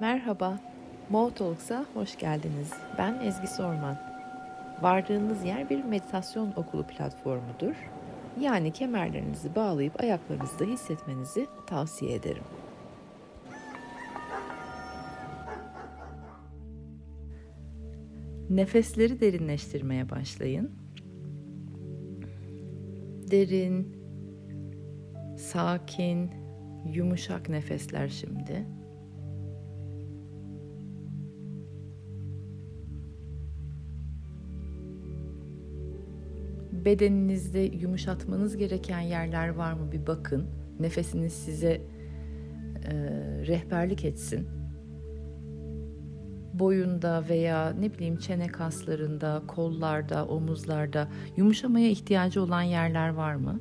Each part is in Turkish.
Merhaba, Mo Talks'a hoş geldiniz. Ben Ezgi Sorman. Vardığınız yer bir meditasyon okulu platformudur. Yani kemerlerinizi bağlayıp ayaklarınızda hissetmenizi tavsiye ederim. Nefesleri derinleştirmeye başlayın. Derin, sakin, yumuşak nefesler şimdi. Bedeninizde yumuşatmanız gereken yerler var mı bir bakın. Nefesiniz size e, rehberlik etsin. Boyunda veya ne bileyim çene kaslarında, kollarda, omuzlarda yumuşamaya ihtiyacı olan yerler var mı?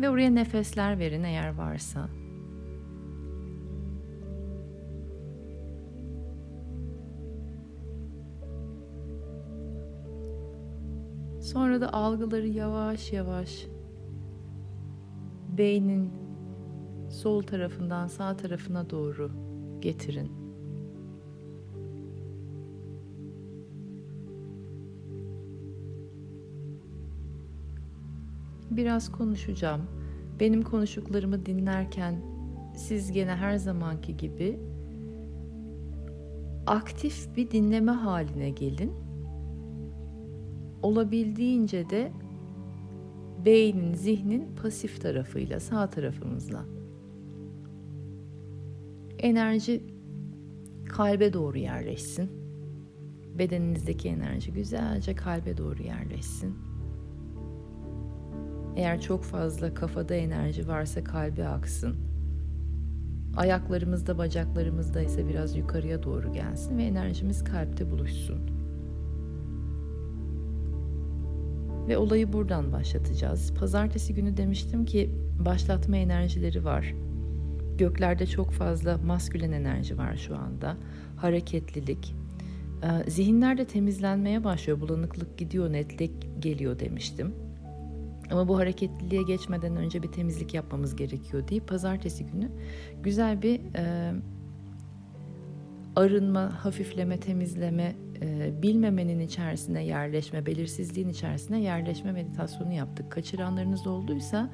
Ve oraya nefesler verin eğer varsa. Sonra da algıları yavaş yavaş beynin sol tarafından sağ tarafına doğru getirin. Biraz konuşacağım. Benim konuştuklarımı dinlerken siz gene her zamanki gibi aktif bir dinleme haline gelin olabildiğince de beynin, zihnin pasif tarafıyla, sağ tarafımızla. Enerji kalbe doğru yerleşsin. Bedeninizdeki enerji güzelce kalbe doğru yerleşsin. Eğer çok fazla kafada enerji varsa kalbe aksın. Ayaklarımızda, bacaklarımızda ise biraz yukarıya doğru gelsin ve enerjimiz kalpte buluşsun. Ve olayı buradan başlatacağız. Pazartesi günü demiştim ki başlatma enerjileri var. Göklerde çok fazla maskülen enerji var şu anda. Hareketlilik. Ee, zihinler de temizlenmeye başlıyor. Bulanıklık gidiyor, netlik geliyor demiştim. Ama bu hareketliliğe geçmeden önce bir temizlik yapmamız gerekiyor deyip pazartesi günü güzel bir e, arınma, hafifleme, temizleme e, bilmemenin içerisine yerleşme, belirsizliğin içerisine yerleşme meditasyonu yaptık. Kaçıranlarınız olduysa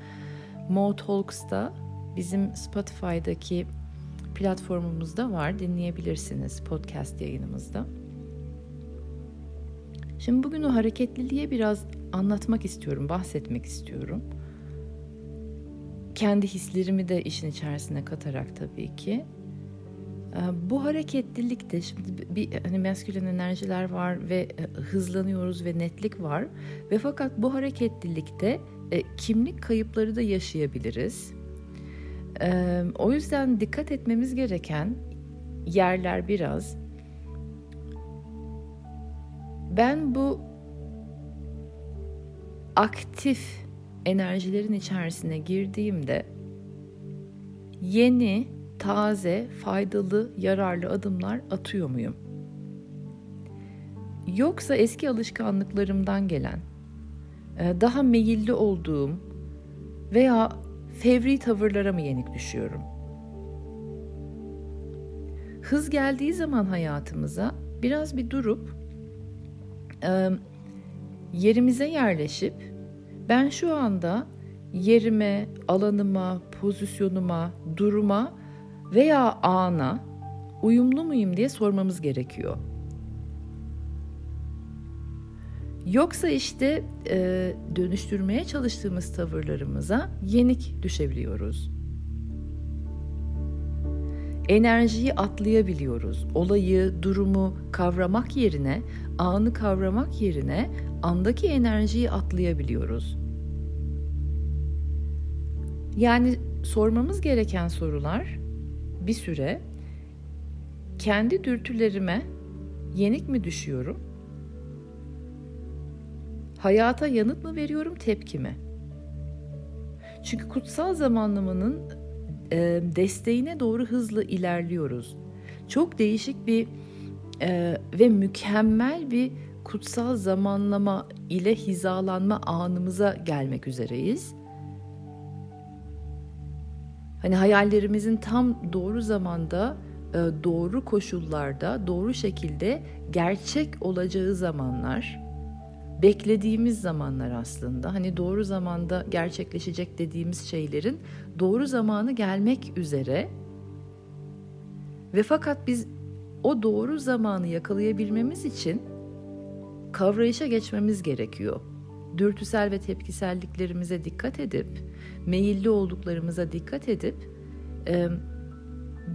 Mo Talks'ta bizim Spotify'daki platformumuzda var. Dinleyebilirsiniz podcast yayınımızda. Şimdi bugün o hareketliliğe biraz anlatmak istiyorum, bahsetmek istiyorum. Kendi hislerimi de işin içerisine katarak tabii ki. Ee, bu hareketlilikte şimdi bir hani maskülen enerjiler var ve e, hızlanıyoruz ve netlik var ve fakat bu hareketlilikte e, kimlik kayıpları da yaşayabiliriz. Ee, o yüzden dikkat etmemiz gereken yerler biraz. Ben bu aktif enerjilerin içerisine girdiğimde yeni taze, faydalı, yararlı adımlar atıyor muyum? Yoksa eski alışkanlıklarımdan gelen, e, daha meyilli olduğum veya fevri tavırlara mı yenik düşüyorum? Hız geldiği zaman hayatımıza biraz bir durup e, yerimize yerleşip ben şu anda yerime, alanıma, pozisyonuma, duruma veya ana uyumlu muyum diye sormamız gerekiyor. Yoksa işte e, dönüştürmeye çalıştığımız tavırlarımıza yenik düşebiliyoruz. Enerjiyi atlayabiliyoruz. Olayı, durumu kavramak yerine, anı kavramak yerine andaki enerjiyi atlayabiliyoruz. Yani sormamız gereken sorular bir süre kendi dürtülerime yenik mi düşüyorum? Hayata yanıt mı veriyorum, tepki mi? Çünkü kutsal zamanlamanın e, desteğine doğru hızlı ilerliyoruz. Çok değişik bir e, ve mükemmel bir kutsal zamanlama ile hizalanma anımıza gelmek üzereyiz. Hani hayallerimizin tam doğru zamanda, e, doğru koşullarda, doğru şekilde gerçek olacağı zamanlar, beklediğimiz zamanlar aslında. Hani doğru zamanda gerçekleşecek dediğimiz şeylerin doğru zamanı gelmek üzere. Ve fakat biz o doğru zamanı yakalayabilmemiz için kavrayışa geçmemiz gerekiyor. Dürtüsel ve tepkiselliklerimize dikkat edip, meyilli olduklarımıza dikkat edip, e,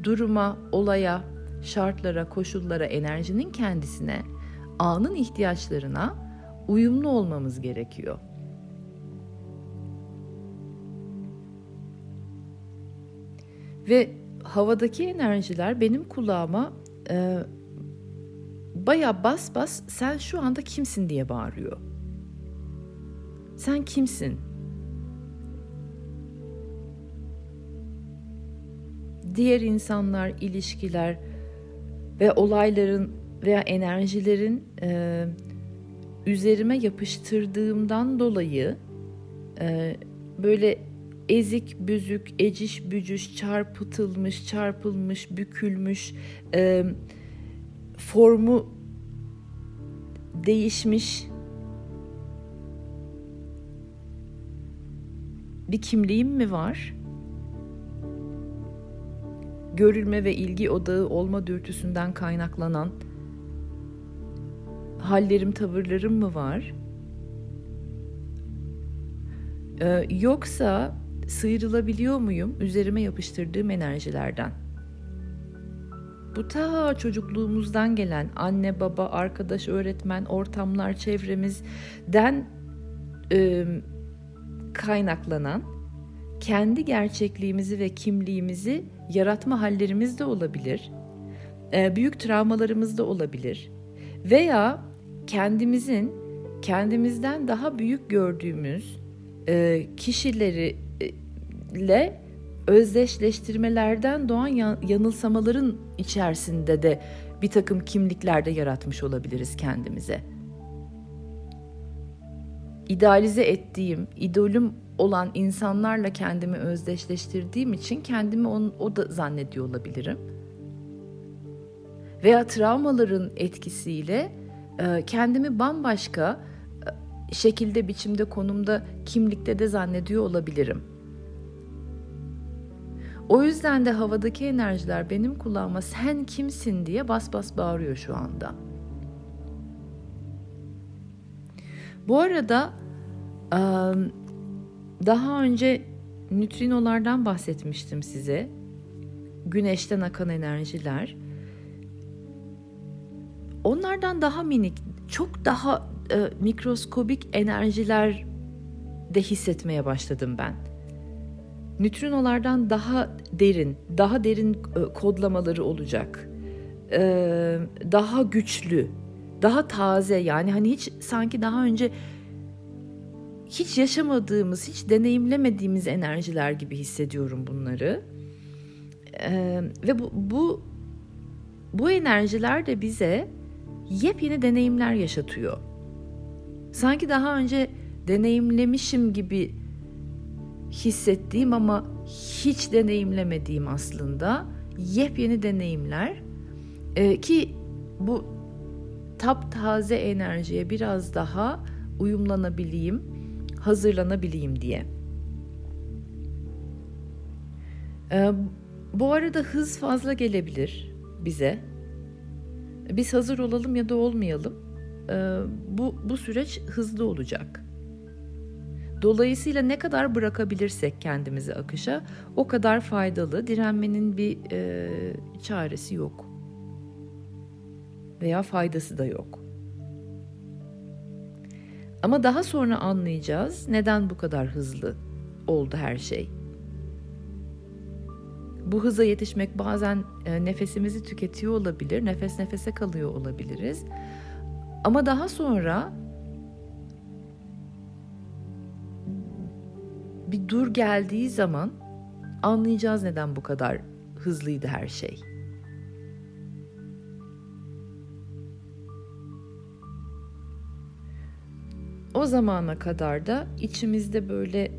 duruma, olaya, şartlara, koşullara, enerjinin kendisine, anın ihtiyaçlarına uyumlu olmamız gerekiyor. Ve havadaki enerjiler benim kulağıma e, baya bas bas sen şu anda kimsin diye bağırıyor. Sen kimsin? Diğer insanlar, ilişkiler ve olayların veya enerjilerin e, üzerime yapıştırdığımdan dolayı e, böyle ezik, büzük, eciş, bücüş, çarpıtılmış, çarpılmış, bükülmüş, e, formu değişmiş bir kimliğim mi var? Görülme ve ilgi odağı olma dürtüsünden kaynaklanan hallerim, tavırlarım mı var? Ee, yoksa sıyrılabiliyor muyum üzerime yapıştırdığım enerjilerden? Bu ta çocukluğumuzdan gelen anne, baba, arkadaş, öğretmen, ortamlar, çevremizden e, kaynaklanan kendi gerçekliğimizi ve kimliğimizi yaratma hallerimiz de olabilir. E, büyük travmalarımız da olabilir. Veya kendimizin kendimizden daha büyük gördüğümüz e, kişileriyle özdeşleştirmelerden doğan yanılsamaların içerisinde de bir takım kimliklerde yaratmış olabiliriz kendimize. İdealize ettiğim, idolüm olan insanlarla kendimi özdeşleştirdiğim için kendimi on, o da zannediyor olabilirim. Veya travmaların etkisiyle e, kendimi bambaşka e, şekilde, biçimde, konumda, kimlikte de zannediyor olabilirim. O yüzden de havadaki enerjiler benim kulağıma sen kimsin diye bas bas bağırıyor şu anda. Bu arada daha önce nütrinolardan bahsetmiştim size. Güneşten akan enerjiler. Onlardan daha minik, çok daha mikroskobik enerjiler de hissetmeye başladım ben nötrinolardan daha derin, daha derin kodlamaları olacak. Daha güçlü, daha taze yani hani hiç sanki daha önce hiç yaşamadığımız, hiç deneyimlemediğimiz enerjiler gibi hissediyorum bunları. Ee, ve bu, bu bu enerjiler de bize yepyeni deneyimler yaşatıyor. Sanki daha önce deneyimlemişim gibi hissettiğim ama hiç deneyimlemediğim aslında yepyeni deneyimler ee, ki bu taptaze enerjiye biraz daha uyumlanabileyim, hazırlanabileyim diye. Ee, bu arada hız fazla gelebilir bize. Biz hazır olalım ya da olmayalım. Ee, bu bu süreç hızlı olacak. Dolayısıyla ne kadar bırakabilirsek kendimizi akışa o kadar faydalı. Direnmenin bir e, çaresi yok. Veya faydası da yok. Ama daha sonra anlayacağız neden bu kadar hızlı oldu her şey. Bu hıza yetişmek bazen e, nefesimizi tüketiyor olabilir, nefes nefese kalıyor olabiliriz. Ama daha sonra bir dur geldiği zaman anlayacağız neden bu kadar hızlıydı her şey. O zamana kadar da içimizde böyle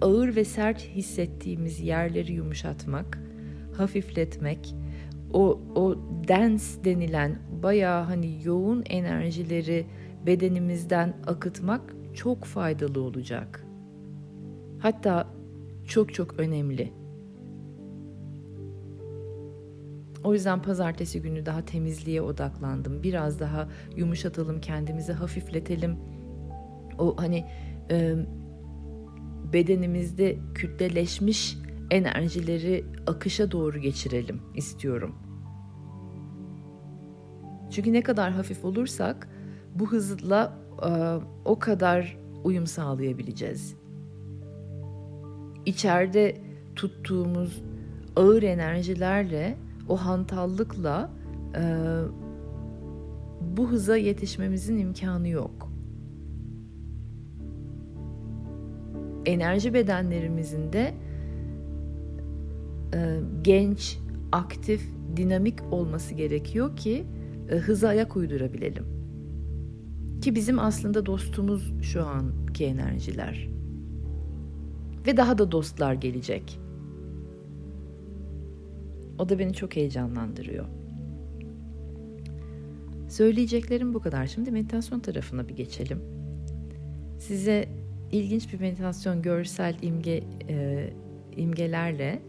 ağır ve sert hissettiğimiz yerleri yumuşatmak, hafifletmek, o o dens denilen bayağı hani yoğun enerjileri bedenimizden akıtmak çok faydalı olacak. Hatta çok çok önemli. O yüzden pazartesi günü daha temizliğe odaklandım. Biraz daha yumuşatalım, kendimizi hafifletelim. O hani e, bedenimizde kütleleşmiş enerjileri akışa doğru geçirelim istiyorum. Çünkü ne kadar hafif olursak bu hızla e, o kadar uyum sağlayabileceğiz. İçeride tuttuğumuz ağır enerjilerle, o hantallıkla e, bu hıza yetişmemizin imkanı yok. Enerji bedenlerimizin de e, genç, aktif, dinamik olması gerekiyor ki e, hıza ayak uydurabilelim. Ki bizim aslında dostumuz şu anki enerjiler. Ve daha da dostlar gelecek. O da beni çok heyecanlandırıyor. Söyleyeceklerim bu kadar. Şimdi meditasyon tarafına bir geçelim. Size ilginç bir meditasyon görsel imge e, imgelerle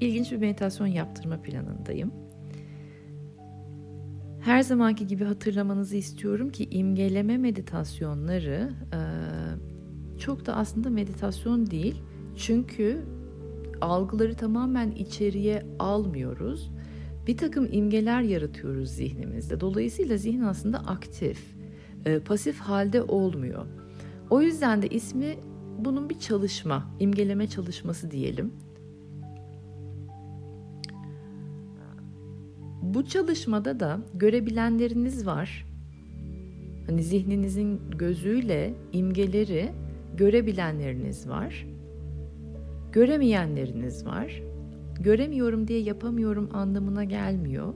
ilginç bir meditasyon yaptırma planındayım. Her zamanki gibi hatırlamanızı istiyorum ki imgeleme meditasyonları e, çok da aslında meditasyon değil. Çünkü algıları tamamen içeriye almıyoruz. Bir takım imgeler yaratıyoruz zihnimizde. Dolayısıyla zihin aslında aktif, e, pasif halde olmuyor. O yüzden de ismi bunun bir çalışma, imgeleme çalışması diyelim. Bu çalışmada da görebilenleriniz var. Hani zihninizin gözüyle imgeleri görebilenleriniz var. Göremeyenleriniz var. Göremiyorum diye yapamıyorum anlamına gelmiyor.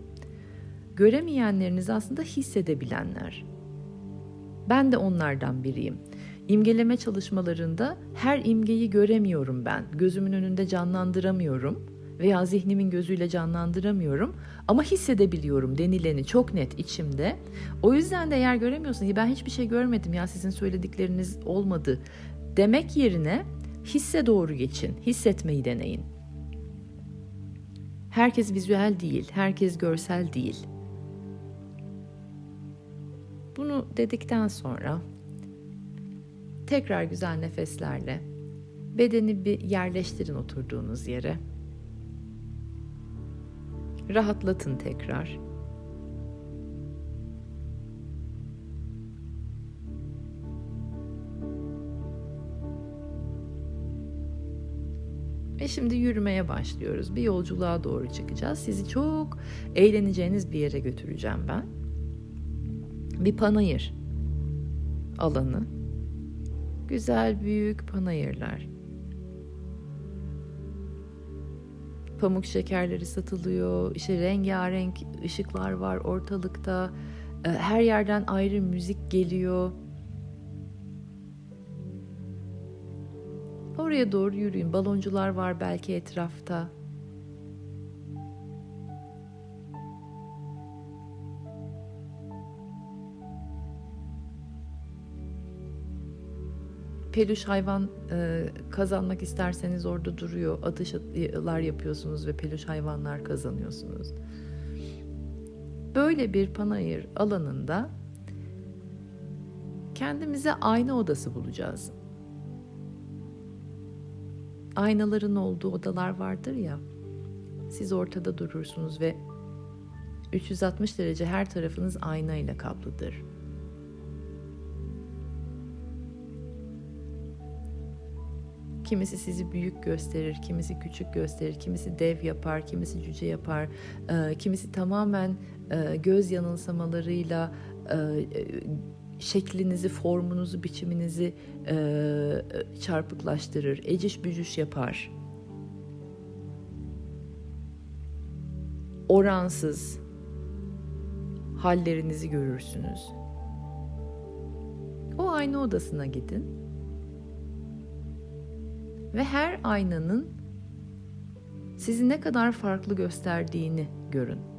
Göremeyenleriniz aslında hissedebilenler. Ben de onlardan biriyim. İmgeleme çalışmalarında her imgeyi göremiyorum ben. Gözümün önünde canlandıramıyorum veya zihnimin gözüyle canlandıramıyorum ama hissedebiliyorum denileni çok net içimde. O yüzden de eğer göremiyorsun ya ben hiçbir şey görmedim ya sizin söyledikleriniz olmadı demek yerine hisse doğru geçin, hissetmeyi deneyin. Herkes vizüel değil, herkes görsel değil. Bunu dedikten sonra tekrar güzel nefeslerle bedeni bir yerleştirin oturduğunuz yere. Rahatlatın tekrar. Ve şimdi yürümeye başlıyoruz. Bir yolculuğa doğru çıkacağız. Sizi çok eğleneceğiniz bir yere götüreceğim ben. Bir panayır alanı. Güzel büyük panayırlar. pamuk şekerleri satılıyor. İşte rengarenk ışıklar var ortalıkta. Ee, her yerden ayrı müzik geliyor. Oraya doğru yürüyün. Baloncular var belki etrafta. Peluş hayvan e, kazanmak isterseniz orada duruyor. Atışlar yapıyorsunuz ve peluş hayvanlar kazanıyorsunuz. Böyle bir panayır alanında kendimize ayna odası bulacağız. Aynaların olduğu odalar vardır ya. Siz ortada durursunuz ve 360 derece her tarafınız ayna ile kaplıdır. Kimisi sizi büyük gösterir, kimisi küçük gösterir, kimisi dev yapar, kimisi cüce yapar, e, kimisi tamamen e, göz yanılsamalarıyla e, şeklinizi, formunuzu, biçiminizi çarpıklaştırır, eciş bücüş yapar. Oransız hallerinizi görürsünüz. O aynı odasına gidin Ve her aynanın sizi ne kadar farklı gösterdiğini görün.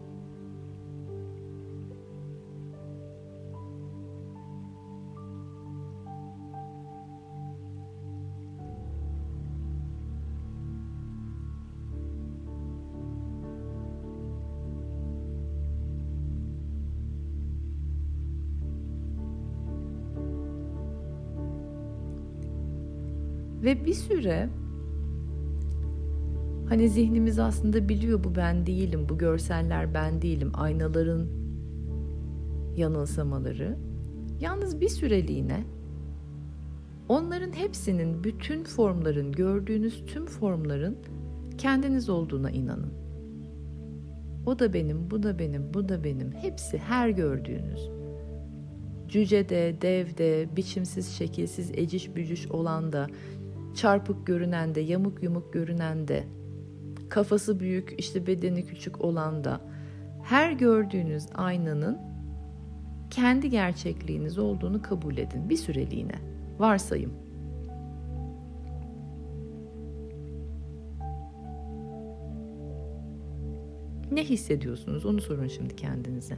Bir süre hani zihnimiz aslında biliyor bu ben değilim, bu görseller ben değilim, aynaların yanılsamaları. Yalnız bir süreliğine onların hepsinin, bütün formların, gördüğünüz tüm formların kendiniz olduğuna inanın. O da benim, bu da benim, bu da benim. Hepsi her gördüğünüz. Cüce de, dev de, biçimsiz, şekilsiz, eciş bücüş olan da, çarpık görünen de, yamuk yumuk görünen de, kafası büyük, işte bedeni küçük olan da, her gördüğünüz aynanın kendi gerçekliğiniz olduğunu kabul edin bir süreliğine. Varsayım. Ne hissediyorsunuz? Onu sorun şimdi kendinize.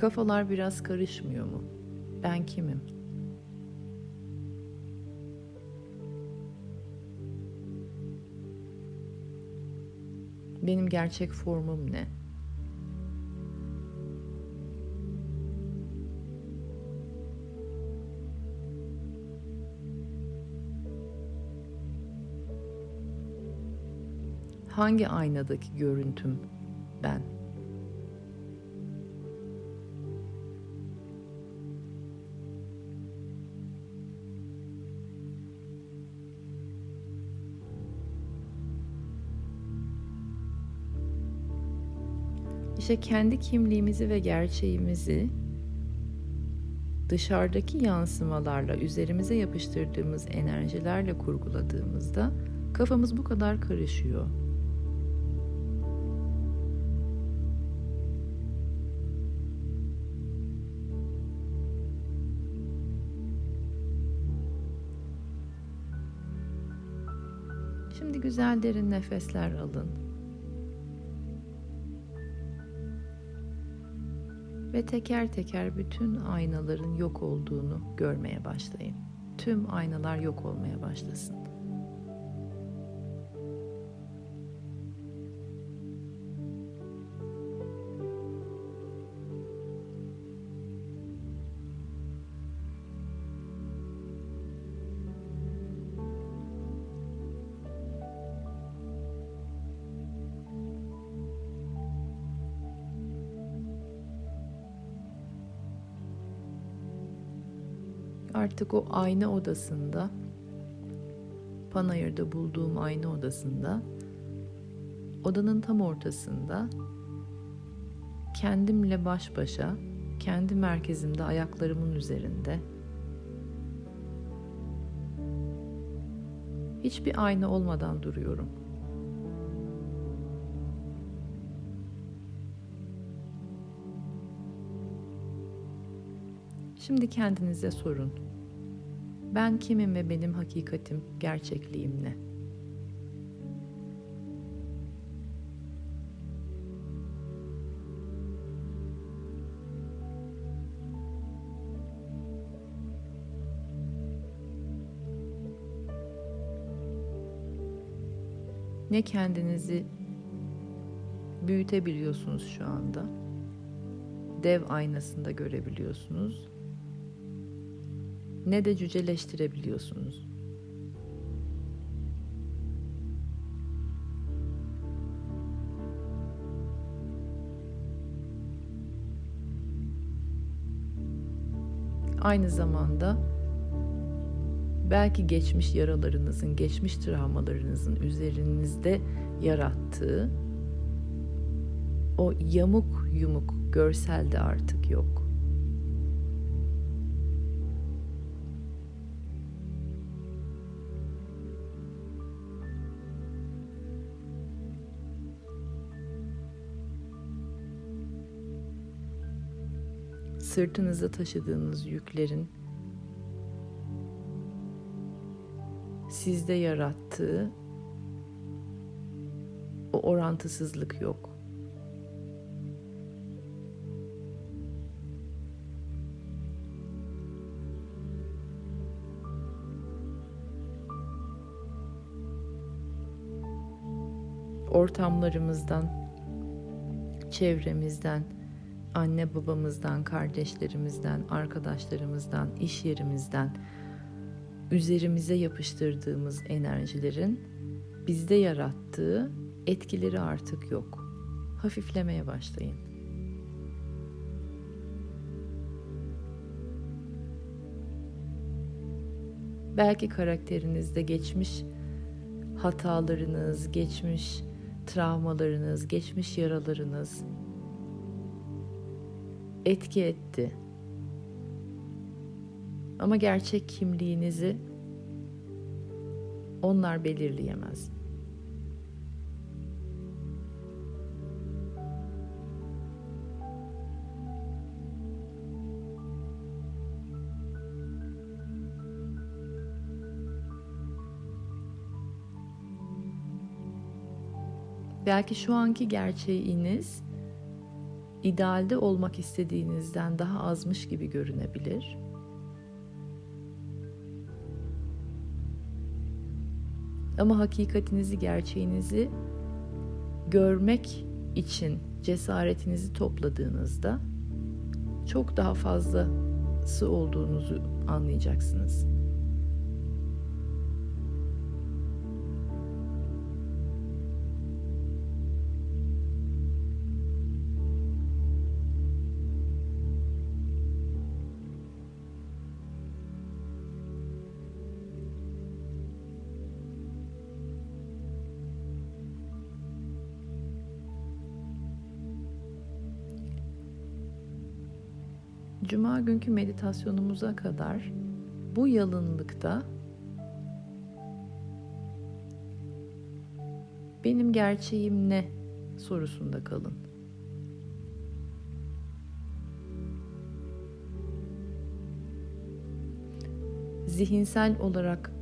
Kafalar biraz karışmıyor mu? Ben kimim? Benim gerçek formum ne? Hangi aynadaki görüntüm ben? İşte kendi kimliğimizi ve gerçeğimizi dışarıdaki yansımalarla, üzerimize yapıştırdığımız enerjilerle kurguladığımızda kafamız bu kadar karışıyor. Şimdi güzel derin nefesler alın. Ve teker teker bütün aynaların yok olduğunu görmeye başlayın. Tüm aynalar yok olmaya başlasın. Artık o ayna odasında, Panayır'da bulduğum ayna odasında, odanın tam ortasında kendimle baş başa, kendi merkezimde ayaklarımın üzerinde hiçbir ayna olmadan duruyorum. Şimdi kendinize sorun. Ben kimim ve benim hakikatim, gerçekliğim ne? Ne kendinizi büyütebiliyorsunuz şu anda? Dev aynasında görebiliyorsunuz ne de cüceleştirebiliyorsunuz. Aynı zamanda belki geçmiş yaralarınızın, geçmiş travmalarınızın üzerinizde yarattığı o yamuk yumuk görselde artık yok. Sırtınızda taşıdığınız yüklerin sizde yarattığı o orantısızlık yok. ortamlarımızdan, çevremizden, anne babamızdan, kardeşlerimizden, arkadaşlarımızdan, iş yerimizden üzerimize yapıştırdığımız enerjilerin bizde yarattığı etkileri artık yok. Hafiflemeye başlayın. Belki karakterinizde geçmiş hatalarınız, geçmiş travmalarınız, geçmiş yaralarınız etki etti. Ama gerçek kimliğinizi onlar belirleyemez. Belki şu anki gerçeğiniz idealde olmak istediğinizden daha azmış gibi görünebilir. Ama hakikatinizi, gerçeğinizi görmek için cesaretinizi topladığınızda çok daha fazlası olduğunuzu anlayacaksınız. Cuma günkü meditasyonumuza kadar bu yalınlıkta benim gerçeğim ne sorusunda kalın. Zihinsel olarak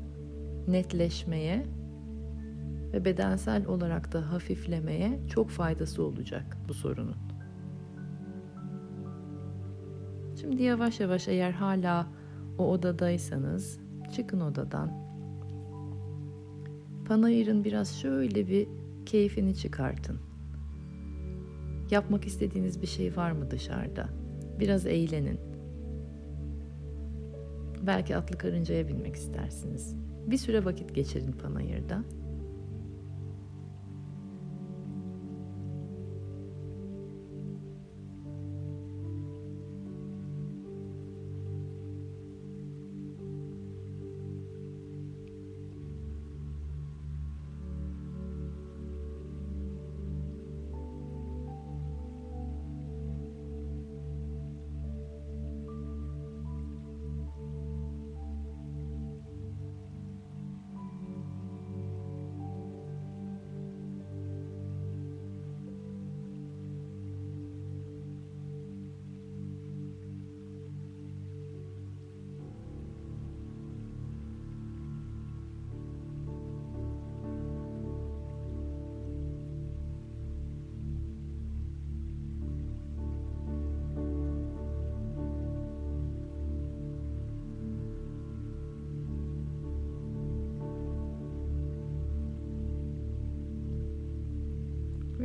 netleşmeye ve bedensel olarak da hafiflemeye çok faydası olacak bu sorunun. Şimdi yavaş yavaş eğer hala o odadaysanız çıkın odadan. Panayırın biraz şöyle bir keyfini çıkartın. Yapmak istediğiniz bir şey var mı dışarıda? Biraz eğlenin. Belki atlı karıncaya binmek istersiniz. Bir süre vakit geçirin panayırda.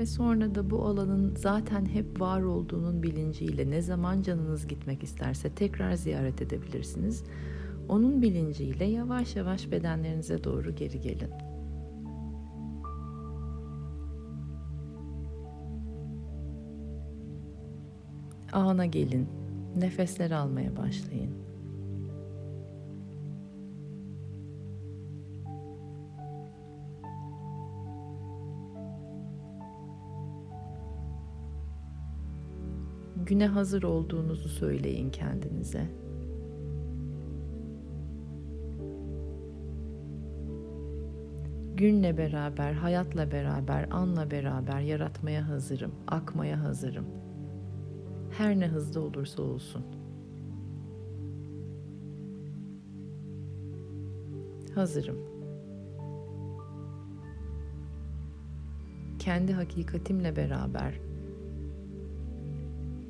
Ve sonra da bu alanın zaten hep var olduğunun bilinciyle ne zaman canınız gitmek isterse tekrar ziyaret edebilirsiniz. Onun bilinciyle yavaş yavaş bedenlerinize doğru geri gelin. Ana gelin. Nefesler almaya başlayın. Güne hazır olduğunuzu söyleyin kendinize. Günle beraber, hayatla beraber, anla beraber yaratmaya hazırım, akmaya hazırım. Her ne hızlı olursa olsun. Hazırım. Kendi hakikatimle beraber,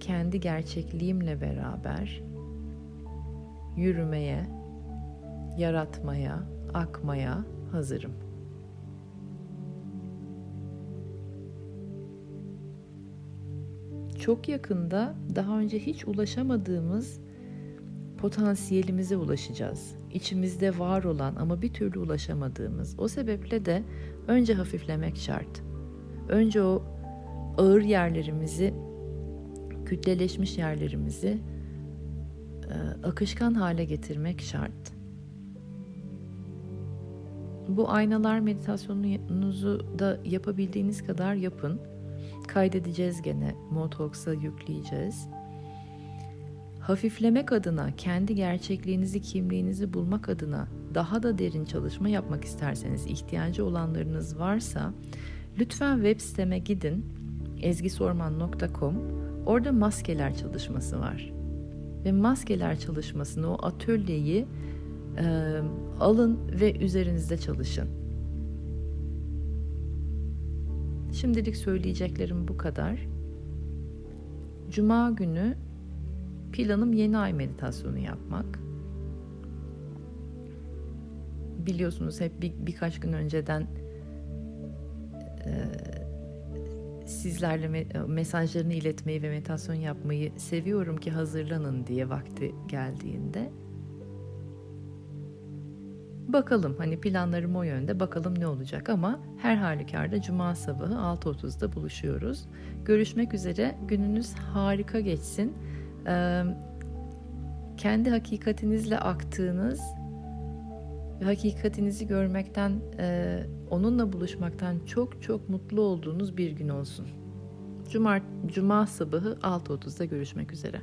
kendi gerçekliğimle beraber yürümeye, yaratmaya, akmaya hazırım. Çok yakında daha önce hiç ulaşamadığımız potansiyelimize ulaşacağız. İçimizde var olan ama bir türlü ulaşamadığımız. O sebeple de önce hafiflemek şart. Önce o ağır yerlerimizi kütleleşmiş yerlerimizi e, akışkan hale getirmek şart. Bu aynalar meditasyonunuzu da yapabildiğiniz kadar yapın. Kaydedeceğiz gene, Motox'a yükleyeceğiz. Hafiflemek adına, kendi gerçekliğinizi, kimliğinizi bulmak adına daha da derin çalışma yapmak isterseniz, ihtiyacı olanlarınız varsa lütfen web siteme gidin ezgisorman.com Orada maskeler çalışması var. Ve maskeler çalışmasını, o atölyeyi e, alın ve üzerinizde çalışın. Şimdilik söyleyeceklerim bu kadar. Cuma günü planım yeni ay meditasyonu yapmak. Biliyorsunuz hep bir, birkaç gün önceden sizlerle me- mesajlarını iletmeyi ve meditasyon yapmayı seviyorum ki hazırlanın diye vakti geldiğinde. Bakalım hani planlarım o yönde bakalım ne olacak ama her halükarda cuma sabahı 6.30'da buluşuyoruz. Görüşmek üzere gününüz harika geçsin. Ee, kendi hakikatinizle aktığınız ve hakikatinizi görmekten, e, onunla buluşmaktan çok çok mutlu olduğunuz bir gün olsun. Cuma, Cuma sabahı 6.30'da görüşmek üzere.